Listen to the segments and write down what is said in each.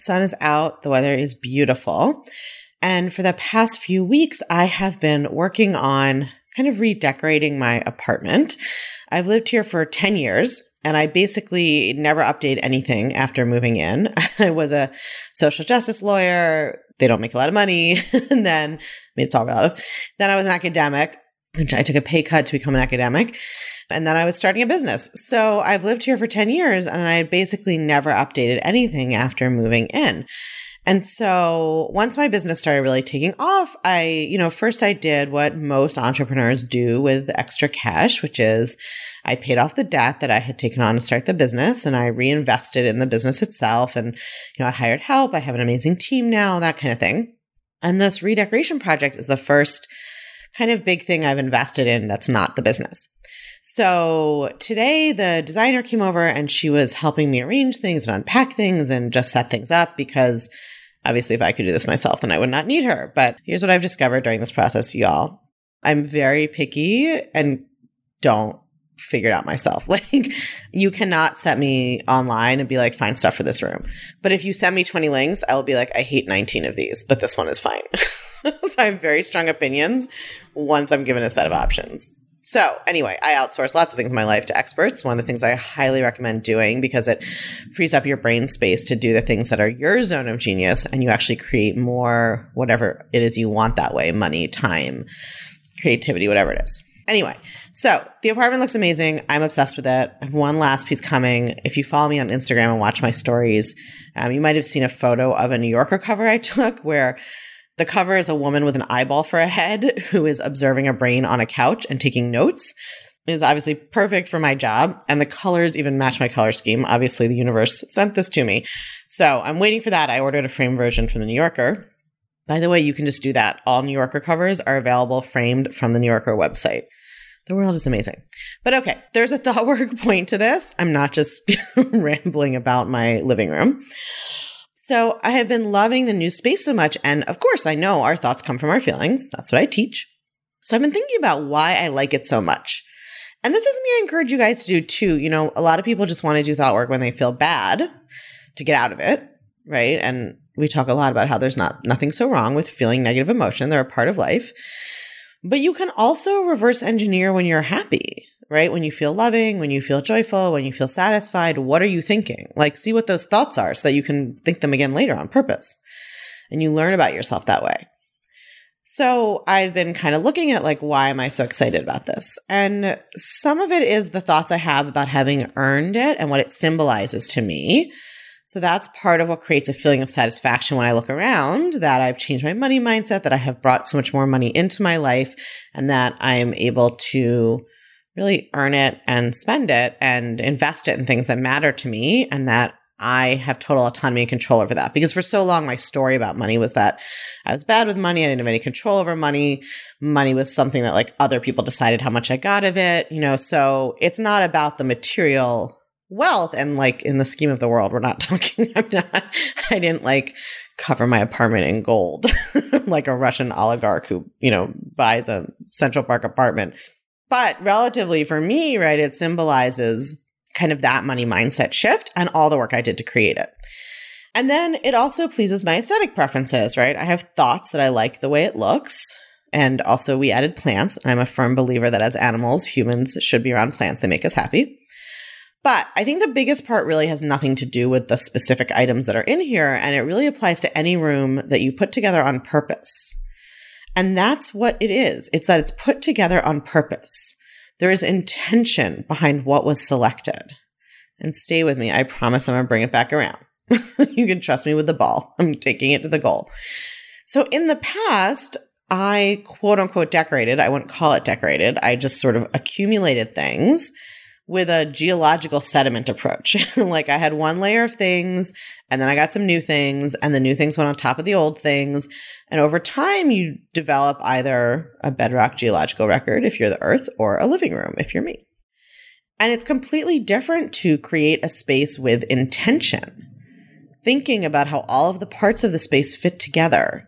Sun is out, the weather is beautiful. And for the past few weeks, I have been working on kind of redecorating my apartment. I've lived here for 10 years and I basically never update anything after moving in. I was a social justice lawyer. They don't make a lot of money. and then, I mean, it's all relative. Then I was an academic. I took a pay cut to become an academic. And then I was starting a business. So I've lived here for 10 years and I basically never updated anything after moving in. And so once my business started really taking off, I, you know, first I did what most entrepreneurs do with extra cash, which is I paid off the debt that I had taken on to start the business and I reinvested in the business itself. And, you know, I hired help. I have an amazing team now, that kind of thing. And this redecoration project is the first kind of big thing I've invested in that's not the business. So today the designer came over and she was helping me arrange things and unpack things and just set things up because obviously if I could do this myself, then I would not need her. But here's what I've discovered during this process, y'all. I'm very picky and don't figure it out myself. Like you cannot set me online and be like, find stuff for this room. But if you send me 20 links, I will be like, I hate 19 of these, but this one is fine. so I have very strong opinions once I'm given a set of options. So, anyway, I outsource lots of things in my life to experts. One of the things I highly recommend doing because it frees up your brain space to do the things that are your zone of genius and you actually create more whatever it is you want that way money, time, creativity, whatever it is. Anyway, so the apartment looks amazing. I'm obsessed with it. I have one last piece coming. If you follow me on Instagram and watch my stories, um, you might have seen a photo of a New Yorker cover I took where the cover is a woman with an eyeball for a head who is observing a brain on a couch and taking notes. It is obviously perfect for my job, and the colors even match my color scheme. Obviously, the universe sent this to me. So I'm waiting for that. I ordered a frame version from the New Yorker. By the way, you can just do that. All New Yorker covers are available framed from the New Yorker website. The world is amazing. But okay, there's a thought work point to this. I'm not just rambling about my living room. So I have been loving the new space so much. And of course, I know our thoughts come from our feelings. That's what I teach. So I've been thinking about why I like it so much. And this is something I encourage you guys to do too. You know, a lot of people just want to do thought work when they feel bad to get out of it, right? And we talk a lot about how there's not nothing so wrong with feeling negative emotion. They're a part of life. But you can also reverse engineer when you're happy right? When you feel loving, when you feel joyful, when you feel satisfied, what are you thinking? Like, see what those thoughts are so that you can think them again later on purpose. And you learn about yourself that way. So I've been kind of looking at like, why am I so excited about this? And some of it is the thoughts I have about having earned it and what it symbolizes to me. So that's part of what creates a feeling of satisfaction when I look around that I've changed my money mindset, that I have brought so much more money into my life, and that I'm able to really earn it and spend it and invest it in things that matter to me and that I have total autonomy and control over that. Because for so long, my story about money was that I was bad with money. I didn't have any control over money. Money was something that like other people decided how much I got of it, you know, so it's not about the material wealth. And like in the scheme of the world, we're not talking, I'm not, I didn't like cover my apartment in gold like a Russian oligarch who, you know, buys a Central Park apartment but relatively for me, right, it symbolizes kind of that money mindset shift and all the work I did to create it. And then it also pleases my aesthetic preferences, right? I have thoughts that I like the way it looks. And also, we added plants. I'm a firm believer that as animals, humans should be around plants. They make us happy. But I think the biggest part really has nothing to do with the specific items that are in here. And it really applies to any room that you put together on purpose. And that's what it is. It's that it's put together on purpose. There is intention behind what was selected. And stay with me. I promise I'm going to bring it back around. you can trust me with the ball. I'm taking it to the goal. So in the past, I quote unquote decorated. I wouldn't call it decorated. I just sort of accumulated things with a geological sediment approach. like I had one layer of things and then I got some new things and the new things went on top of the old things. And over time, you develop either a bedrock geological record if you're the earth or a living room if you're me. And it's completely different to create a space with intention, thinking about how all of the parts of the space fit together,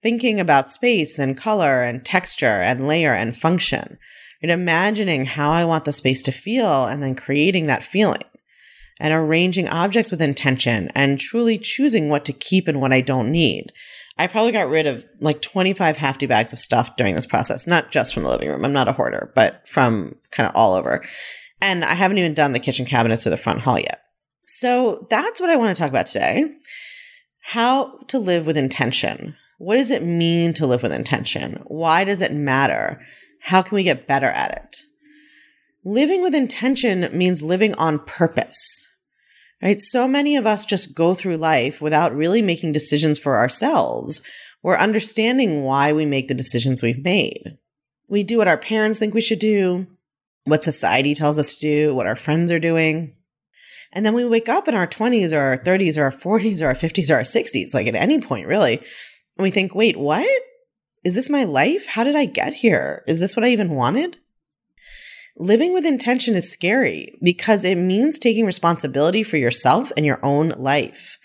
thinking about space and color and texture and layer and function and imagining how I want the space to feel and then creating that feeling and arranging objects with intention and truly choosing what to keep and what I don't need. I probably got rid of like 25 hefty bags of stuff during this process, not just from the living room. I'm not a hoarder, but from kind of all over. And I haven't even done the kitchen cabinets or the front hall yet. So that's what I want to talk about today. How to live with intention. What does it mean to live with intention? Why does it matter? How can we get better at it? Living with intention means living on purpose. Right? So many of us just go through life without really making decisions for ourselves or understanding why we make the decisions we've made. We do what our parents think we should do, what society tells us to do, what our friends are doing. And then we wake up in our 20s or our 30s or our 40s or our 50s or our 60s, like at any point, really. And we think, wait, what? Is this my life? How did I get here? Is this what I even wanted? Living with intention is scary because it means taking responsibility for yourself and your own life.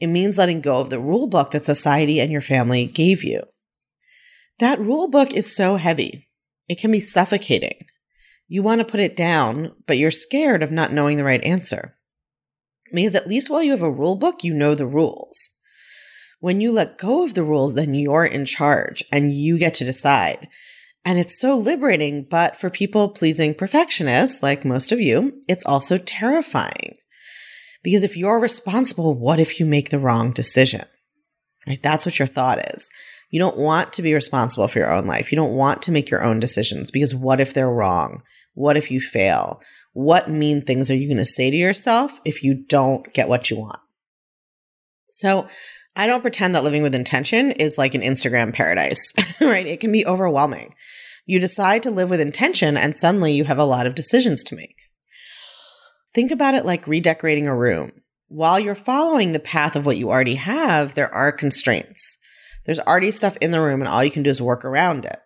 It means letting go of the rule book that society and your family gave you. That rule book is so heavy. It can be suffocating. You want to put it down, but you're scared of not knowing the right answer. Because at least while you have a rule book, you know the rules. When you let go of the rules, then you're in charge and you get to decide. And it's so liberating, but for people pleasing perfectionists, like most of you, it's also terrifying. Because if you're responsible, what if you make the wrong decision? Right? That's what your thought is. You don't want to be responsible for your own life. You don't want to make your own decisions because what if they're wrong? What if you fail? What mean things are you going to say to yourself if you don't get what you want? So I don't pretend that living with intention is like an Instagram paradise, right? It can be overwhelming. You decide to live with intention and suddenly you have a lot of decisions to make. Think about it like redecorating a room. While you're following the path of what you already have, there are constraints. There's already stuff in the room and all you can do is work around it.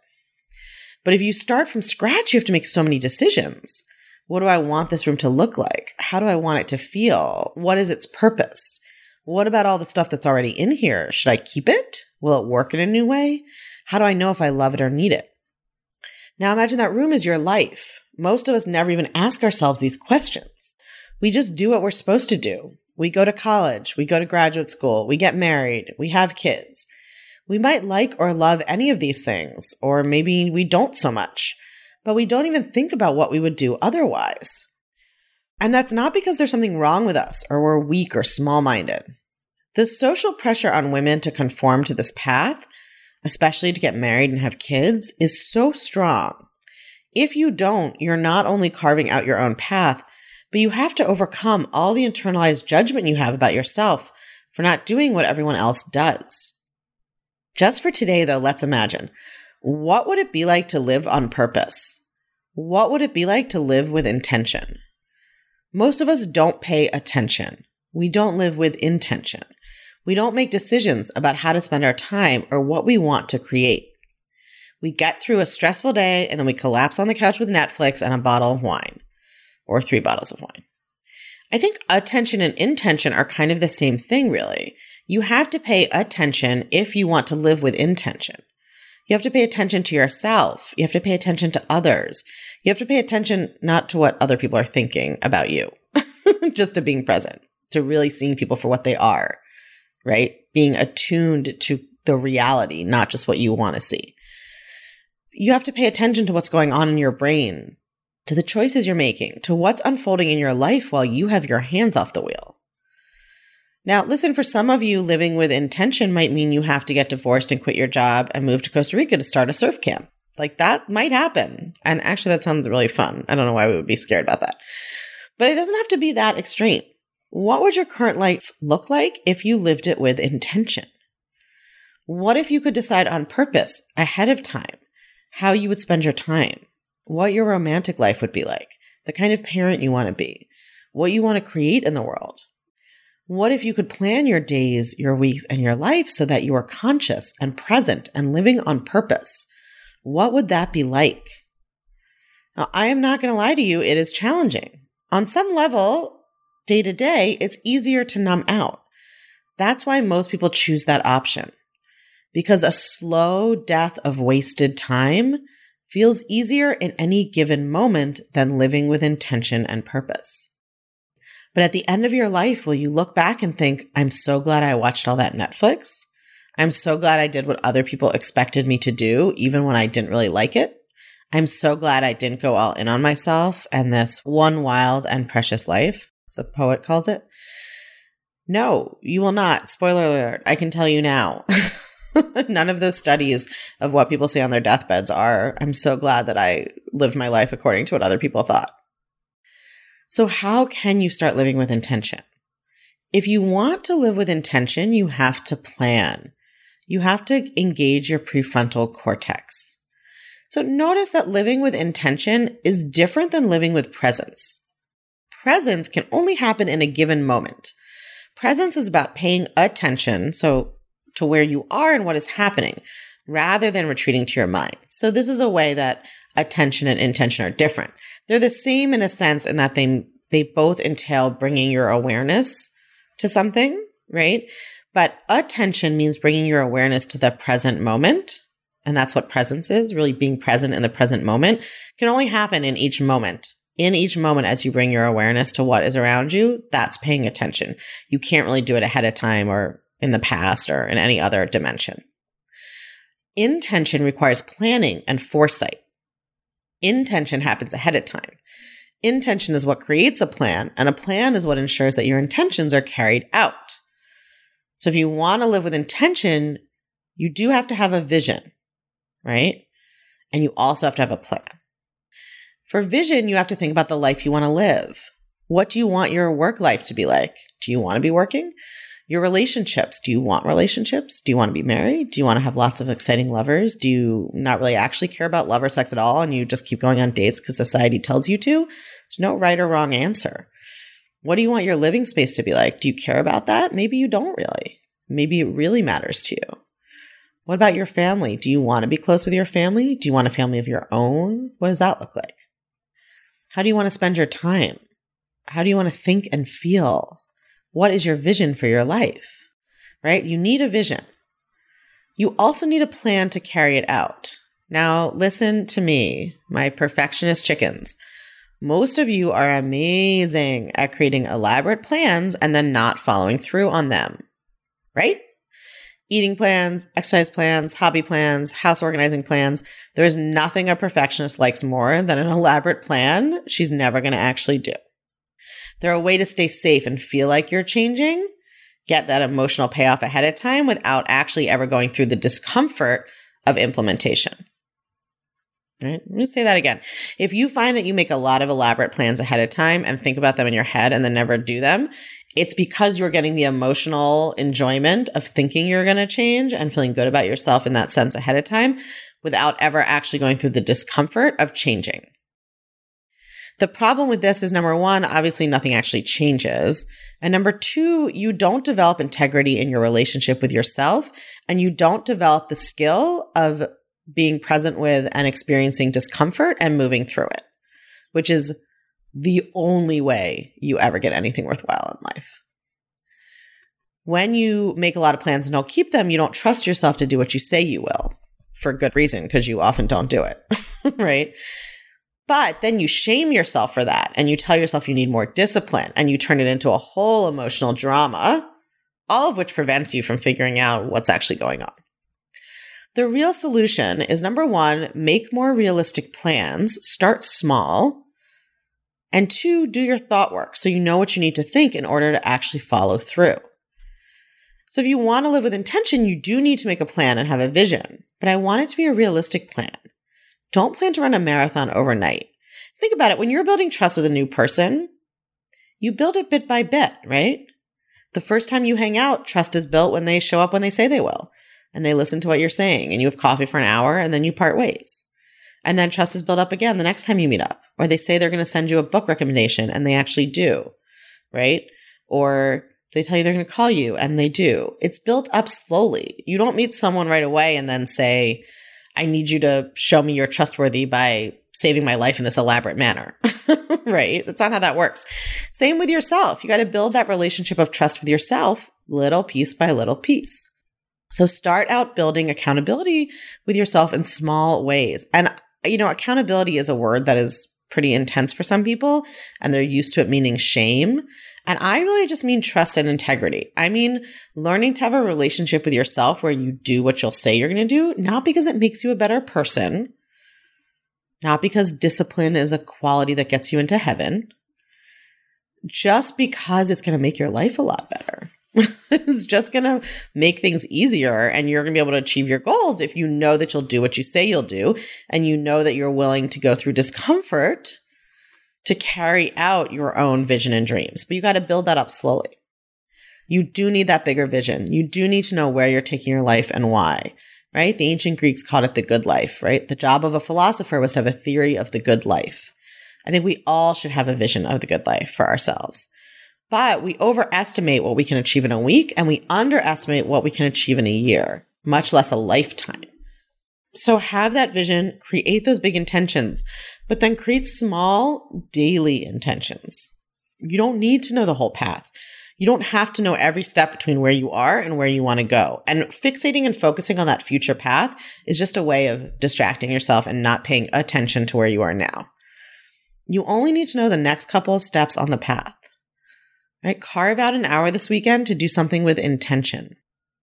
But if you start from scratch, you have to make so many decisions. What do I want this room to look like? How do I want it to feel? What is its purpose? What about all the stuff that's already in here? Should I keep it? Will it work in a new way? How do I know if I love it or need it? Now imagine that room is your life. Most of us never even ask ourselves these questions. We just do what we're supposed to do. We go to college, we go to graduate school, we get married, we have kids. We might like or love any of these things, or maybe we don't so much, but we don't even think about what we would do otherwise. And that's not because there's something wrong with us or we're weak or small minded. The social pressure on women to conform to this path, especially to get married and have kids, is so strong. If you don't, you're not only carving out your own path, but you have to overcome all the internalized judgment you have about yourself for not doing what everyone else does. Just for today, though, let's imagine what would it be like to live on purpose? What would it be like to live with intention? Most of us don't pay attention. We don't live with intention. We don't make decisions about how to spend our time or what we want to create. We get through a stressful day and then we collapse on the couch with Netflix and a bottle of wine or three bottles of wine. I think attention and intention are kind of the same thing, really. You have to pay attention if you want to live with intention. You have to pay attention to yourself. You have to pay attention to others. You have to pay attention not to what other people are thinking about you, just to being present, to really seeing people for what they are, right? Being attuned to the reality, not just what you want to see. You have to pay attention to what's going on in your brain, to the choices you're making, to what's unfolding in your life while you have your hands off the wheel. Now, listen, for some of you, living with intention might mean you have to get divorced and quit your job and move to Costa Rica to start a surf camp. Like that might happen. And actually, that sounds really fun. I don't know why we would be scared about that. But it doesn't have to be that extreme. What would your current life look like if you lived it with intention? What if you could decide on purpose ahead of time how you would spend your time, what your romantic life would be like, the kind of parent you want to be, what you want to create in the world. What if you could plan your days, your weeks, and your life so that you are conscious and present and living on purpose? What would that be like? Now, I am not going to lie to you, it is challenging. On some level, day to day, it's easier to numb out. That's why most people choose that option. Because a slow death of wasted time feels easier in any given moment than living with intention and purpose. But at the end of your life, will you look back and think, I'm so glad I watched all that Netflix? I'm so glad I did what other people expected me to do, even when I didn't really like it. I'm so glad I didn't go all in on myself and this one wild and precious life, as a poet calls it. No, you will not. Spoiler alert. I can tell you now. None of those studies of what people say on their deathbeds are. I'm so glad that I lived my life according to what other people thought. So, how can you start living with intention? If you want to live with intention, you have to plan. You have to engage your prefrontal cortex. So, notice that living with intention is different than living with presence. Presence can only happen in a given moment. Presence is about paying attention, so to where you are and what is happening, rather than retreating to your mind. So, this is a way that attention and intention are different. They're the same in a sense in that they they both entail bringing your awareness to something, right? But attention means bringing your awareness to the present moment. And that's what presence is, really being present in the present moment can only happen in each moment. In each moment, as you bring your awareness to what is around you, that's paying attention. You can't really do it ahead of time or in the past or in any other dimension. Intention requires planning and foresight. Intention happens ahead of time. Intention is what creates a plan, and a plan is what ensures that your intentions are carried out. So if you want to live with intention, you do have to have a vision, right? And you also have to have a plan. For vision, you have to think about the life you want to live. What do you want your work life to be like? Do you want to be working? Your relationships. Do you want relationships? Do you want to be married? Do you want to have lots of exciting lovers? Do you not really actually care about love or sex at all and you just keep going on dates because society tells you to? There's no right or wrong answer. What do you want your living space to be like? Do you care about that? Maybe you don't really. Maybe it really matters to you. What about your family? Do you want to be close with your family? Do you want a family of your own? What does that look like? How do you want to spend your time? How do you want to think and feel? What is your vision for your life? Right? You need a vision. You also need a plan to carry it out. Now, listen to me, my perfectionist chickens. Most of you are amazing at creating elaborate plans and then not following through on them, right? Eating plans, exercise plans, hobby plans, house organizing plans. There's nothing a perfectionist likes more than an elaborate plan she's never going to actually do. They're a way to stay safe and feel like you're changing, get that emotional payoff ahead of time without actually ever going through the discomfort of implementation. Right? Let me say that again. If you find that you make a lot of elaborate plans ahead of time and think about them in your head and then never do them, it's because you're getting the emotional enjoyment of thinking you're going to change and feeling good about yourself in that sense ahead of time without ever actually going through the discomfort of changing. The problem with this is number one, obviously nothing actually changes. And number two, you don't develop integrity in your relationship with yourself and you don't develop the skill of being present with and experiencing discomfort and moving through it, which is the only way you ever get anything worthwhile in life. When you make a lot of plans and don't keep them, you don't trust yourself to do what you say you will for good reason because you often don't do it, right? But then you shame yourself for that and you tell yourself you need more discipline and you turn it into a whole emotional drama, all of which prevents you from figuring out what's actually going on. The real solution is number one, make more realistic plans, start small. And two, do your thought work so you know what you need to think in order to actually follow through. So if you want to live with intention, you do need to make a plan and have a vision, but I want it to be a realistic plan. Don't plan to run a marathon overnight. Think about it. When you're building trust with a new person, you build it bit by bit, right? The first time you hang out, trust is built when they show up when they say they will and they listen to what you're saying and you have coffee for an hour and then you part ways. And then trust is built up again the next time you meet up. or they say they're going to send you a book recommendation and they actually do, right? Or they tell you they're going to call you and they do. It's built up slowly. You don't meet someone right away and then say, I need you to show me you're trustworthy by saving my life in this elaborate manner. right? That's not how that works. Same with yourself. You got to build that relationship of trust with yourself little piece by little piece. So start out building accountability with yourself in small ways. And, you know, accountability is a word that is pretty intense for some people and they're used to it meaning shame. And I really just mean trust and integrity. I mean, learning to have a relationship with yourself where you do what you'll say you're going to do, not because it makes you a better person, not because discipline is a quality that gets you into heaven, just because it's going to make your life a lot better. it's just going to make things easier and you're going to be able to achieve your goals if you know that you'll do what you say you'll do and you know that you're willing to go through discomfort to carry out your own vision and dreams. But you got to build that up slowly. You do need that bigger vision. You do need to know where you're taking your life and why, right? The ancient Greeks called it the good life, right? The job of a philosopher was to have a theory of the good life. I think we all should have a vision of the good life for ourselves. But we overestimate what we can achieve in a week and we underestimate what we can achieve in a year, much less a lifetime. So have that vision, create those big intentions, but then create small daily intentions. You don't need to know the whole path. You don't have to know every step between where you are and where you want to go. And fixating and focusing on that future path is just a way of distracting yourself and not paying attention to where you are now. You only need to know the next couple of steps on the path. Right? Carve out an hour this weekend to do something with intention.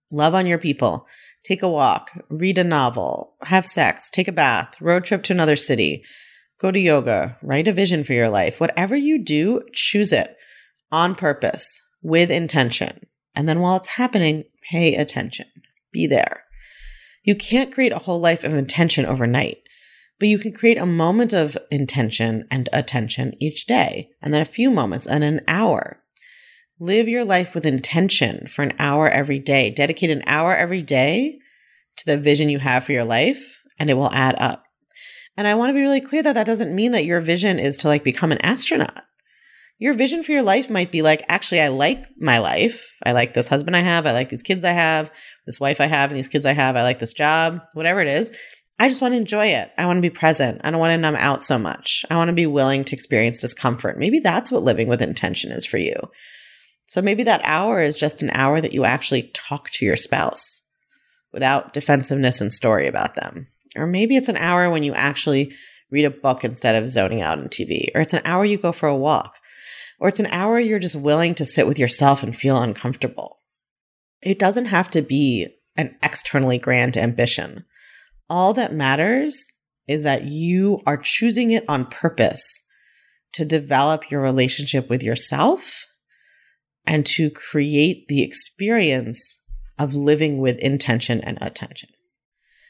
Love on your people. Take a walk, read a novel, have sex, take a bath, road trip to another city, go to yoga, write a vision for your life. Whatever you do, choose it on purpose with intention. And then while it's happening, pay attention. Be there. You can't create a whole life of intention overnight, but you can create a moment of intention and attention each day, and then a few moments and an hour Live your life with intention for an hour every day. Dedicate an hour every day to the vision you have for your life, and it will add up. And I want to be really clear that that doesn't mean that your vision is to like become an astronaut. Your vision for your life might be like, actually, I like my life. I like this husband I have. I like these kids I have, this wife I have, and these kids I have. I like this job, whatever it is. I just want to enjoy it. I want to be present. I don't want to numb out so much. I want to be willing to experience discomfort. Maybe that's what living with intention is for you. So maybe that hour is just an hour that you actually talk to your spouse without defensiveness and story about them. Or maybe it's an hour when you actually read a book instead of zoning out on TV. Or it's an hour you go for a walk. Or it's an hour you're just willing to sit with yourself and feel uncomfortable. It doesn't have to be an externally grand ambition. All that matters is that you are choosing it on purpose to develop your relationship with yourself and to create the experience of living with intention and attention.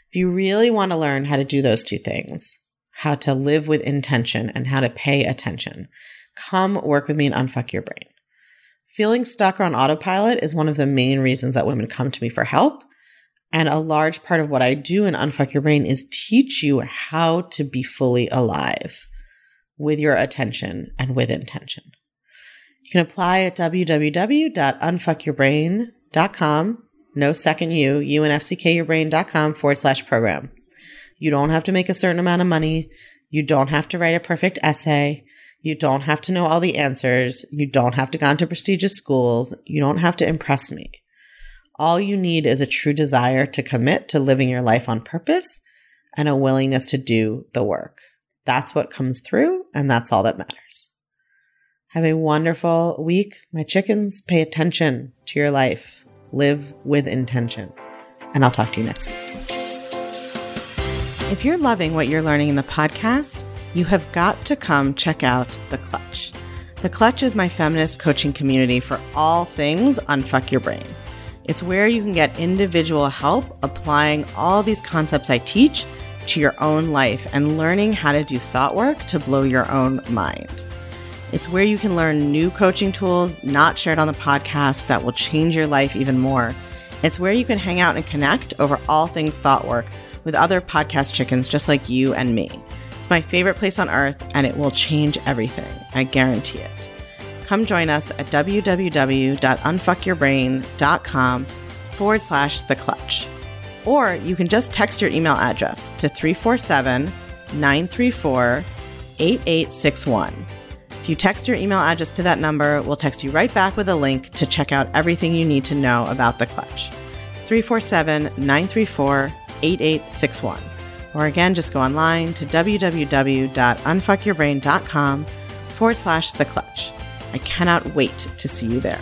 If you really want to learn how to do those two things, how to live with intention and how to pay attention, come work with me and unfuck your brain. Feeling stuck on autopilot is one of the main reasons that women come to me for help. And a large part of what I do in Unfuck Your Brain is teach you how to be fully alive with your attention and with intention. You can apply at www.unfuckyourbrain.com. No second U, unfckyourbrain.com forward slash program. You don't have to make a certain amount of money. You don't have to write a perfect essay. You don't have to know all the answers. You don't have to go into prestigious schools. You don't have to impress me. All you need is a true desire to commit to living your life on purpose and a willingness to do the work. That's what comes through, and that's all that matters. Have a wonderful week. My chickens, pay attention to your life. Live with intention. And I'll talk to you next week. If you're loving what you're learning in the podcast, you have got to come check out The Clutch. The Clutch is my feminist coaching community for all things unfuck your brain. It's where you can get individual help applying all these concepts I teach to your own life and learning how to do thought work to blow your own mind. It's where you can learn new coaching tools not shared on the podcast that will change your life even more. It's where you can hang out and connect over all things thought work with other podcast chickens just like you and me It's my favorite place on earth, and it will change everything. I guarantee it. Come join us at www.unfuckyourbrain.com forward slash the clutch. Or you can just text your email address to 347 934 8861. If you text your email address to that number, we'll text you right back with a link to check out everything you need to know about the clutch. 347 934 8861. Or again, just go online to www.unfuckyourbrain.com forward slash the clutch. I cannot wait to see you there.